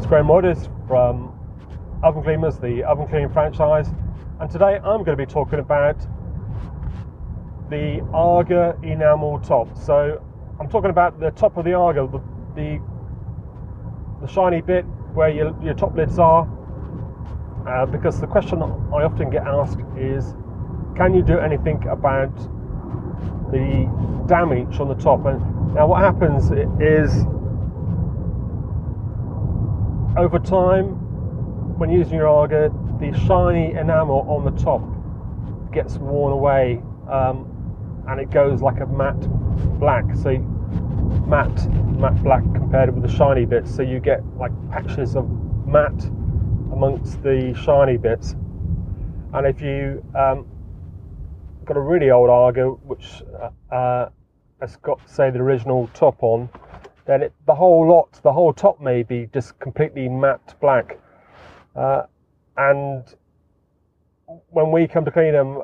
That's Graham Moyders from Oven Cleaners, the oven cleaning franchise, and today I'm going to be talking about the Aga enamel top. So I'm talking about the top of the Aga, the the, the shiny bit where your, your top lids are, uh, because the question I often get asked is, can you do anything about the damage on the top? And now what happens is over time, when using your Aga, the shiny enamel on the top gets worn away um, and it goes like a matte black. So matte, matte black compared with the shiny bits. So you get like patches of matte amongst the shiny bits. And if you um, got a really old Aga, which uh, uh, has got say the original top on, then it, the whole lot, the whole top may be just completely matte black. Uh, and when we come to clean them,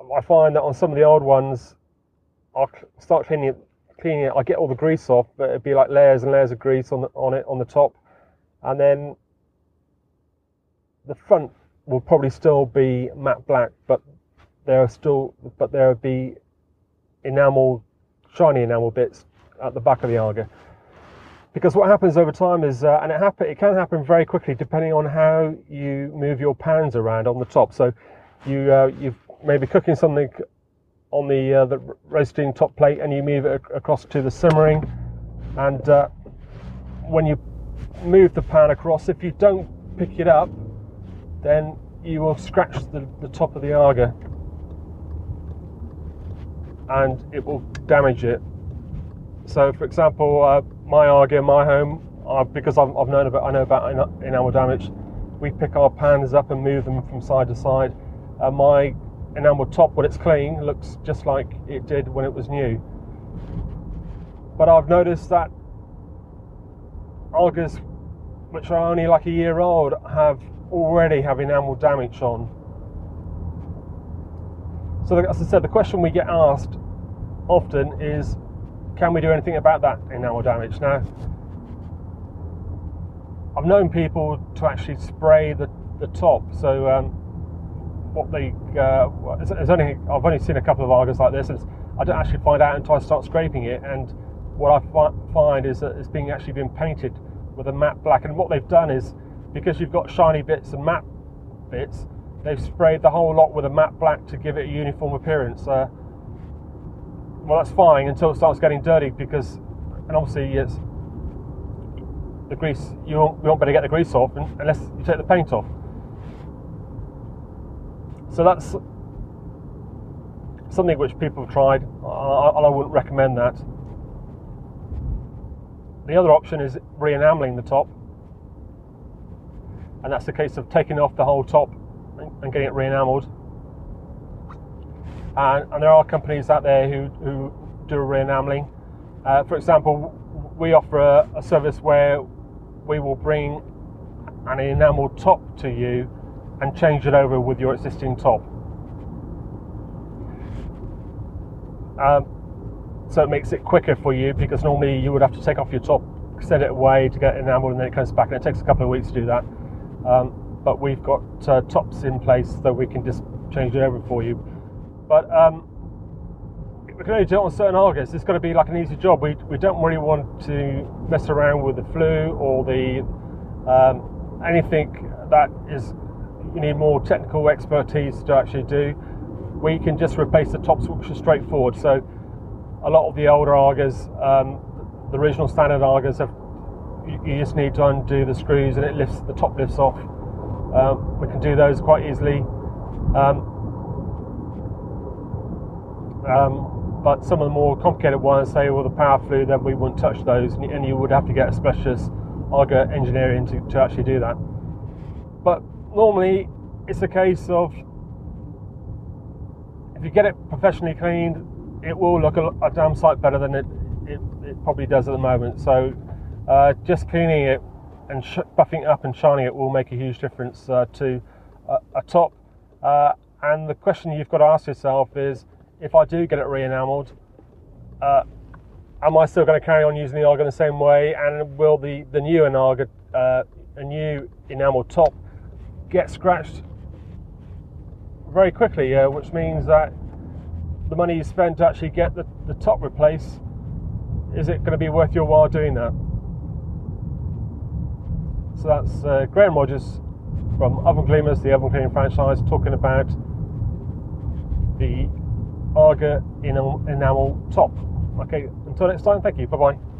I find that on some of the old ones, I'll start cleaning it, cleaning it. I get all the grease off, but it'd be like layers and layers of grease on the, on it on the top, and then the front will probably still be matte black, but there are still, but there will be enamel, shiny enamel bits at the back of the Aga. Because what happens over time is, uh, and it happen, it can happen very quickly depending on how you move your pans around on the top. So you uh, you maybe cooking something on the uh, the roasting top plate and you move it across to the simmering, and uh, when you move the pan across, if you don't pick it up, then you will scratch the, the top of the Aga and it will damage it so, for example, uh, my Aga in my home, uh, because I've, I've, known about, I know about enamel damage. We pick our pans up and move them from side to side. Uh, my enamel top, when it's clean, looks just like it did when it was new. But I've noticed that Agas, which are only like a year old, have already have enamel damage on. So, as I said, the question we get asked often is can we do anything about that enamel damage? Now, I've known people to actually spray the, the top. So, um, what they, uh, it's, only, I've only seen a couple of Agas like this. I don't actually find out until I start scraping it. And what I find is that it's being actually been painted with a matte black. And what they've done is, because you've got shiny bits and matte bits, they've sprayed the whole lot with a matte black to give it a uniform appearance. Uh, well, that's fine until it starts getting dirty because, and obviously, it's the grease. You won't, you won't better get the grease off unless you take the paint off. So that's something which people have tried, and I wouldn't recommend that. The other option is re-enameling the top, and that's the case of taking off the whole top and getting it re-enameled and, and there are companies out there who, who do re-enameling. Uh, for example, we offer a, a, service where we will bring an enamel top to you and change it over with your existing top. Um, so it makes it quicker for you because normally you would have to take off your top, set it away to get enameled, and then it comes back, and it takes a couple of weeks to do that. Um, but we've got uh, tops in place so we can just change it over for you. But um, we can only do it on certain Agas. It's going to be like an easy job. We, we don't really want to mess around with the flue or the um, anything that is you need more technical expertise to actually do. We can just replace the tops, which is straightforward. So a lot of the older Agas, um, the original standard Agas, have you just need to undo the screws and it lifts the top lifts off. Um, we can do those quite easily. Um, um, but some of the more complicated ones, say with the power flue, then we wouldn't touch those, and you would have to get a specialist Aga engineer in to, to actually do that. But normally, it's a case of if you get it professionally cleaned, it will look a, a damn sight better than it, it, it, probably does at the moment. So, uh, just cleaning it and sh- buffing it up and shining it will make a huge difference uh, to a, a top. Uh, and the question you've got to ask yourself is if I do get it re-enameled, uh, am I still going to carry on using the Aga the same way? And will the, the new Enaga, uh, a new enamel top, get scratched very quickly? Uh, which means that the money you spend to actually get the, the top replaced, is it going to be worth your while doing that? So that's uh, Graham Rogers from Oven Cleaners, the oven cleaning franchise, talking about the Aga enamel top. Okay, until next time, thank you. Bye bye.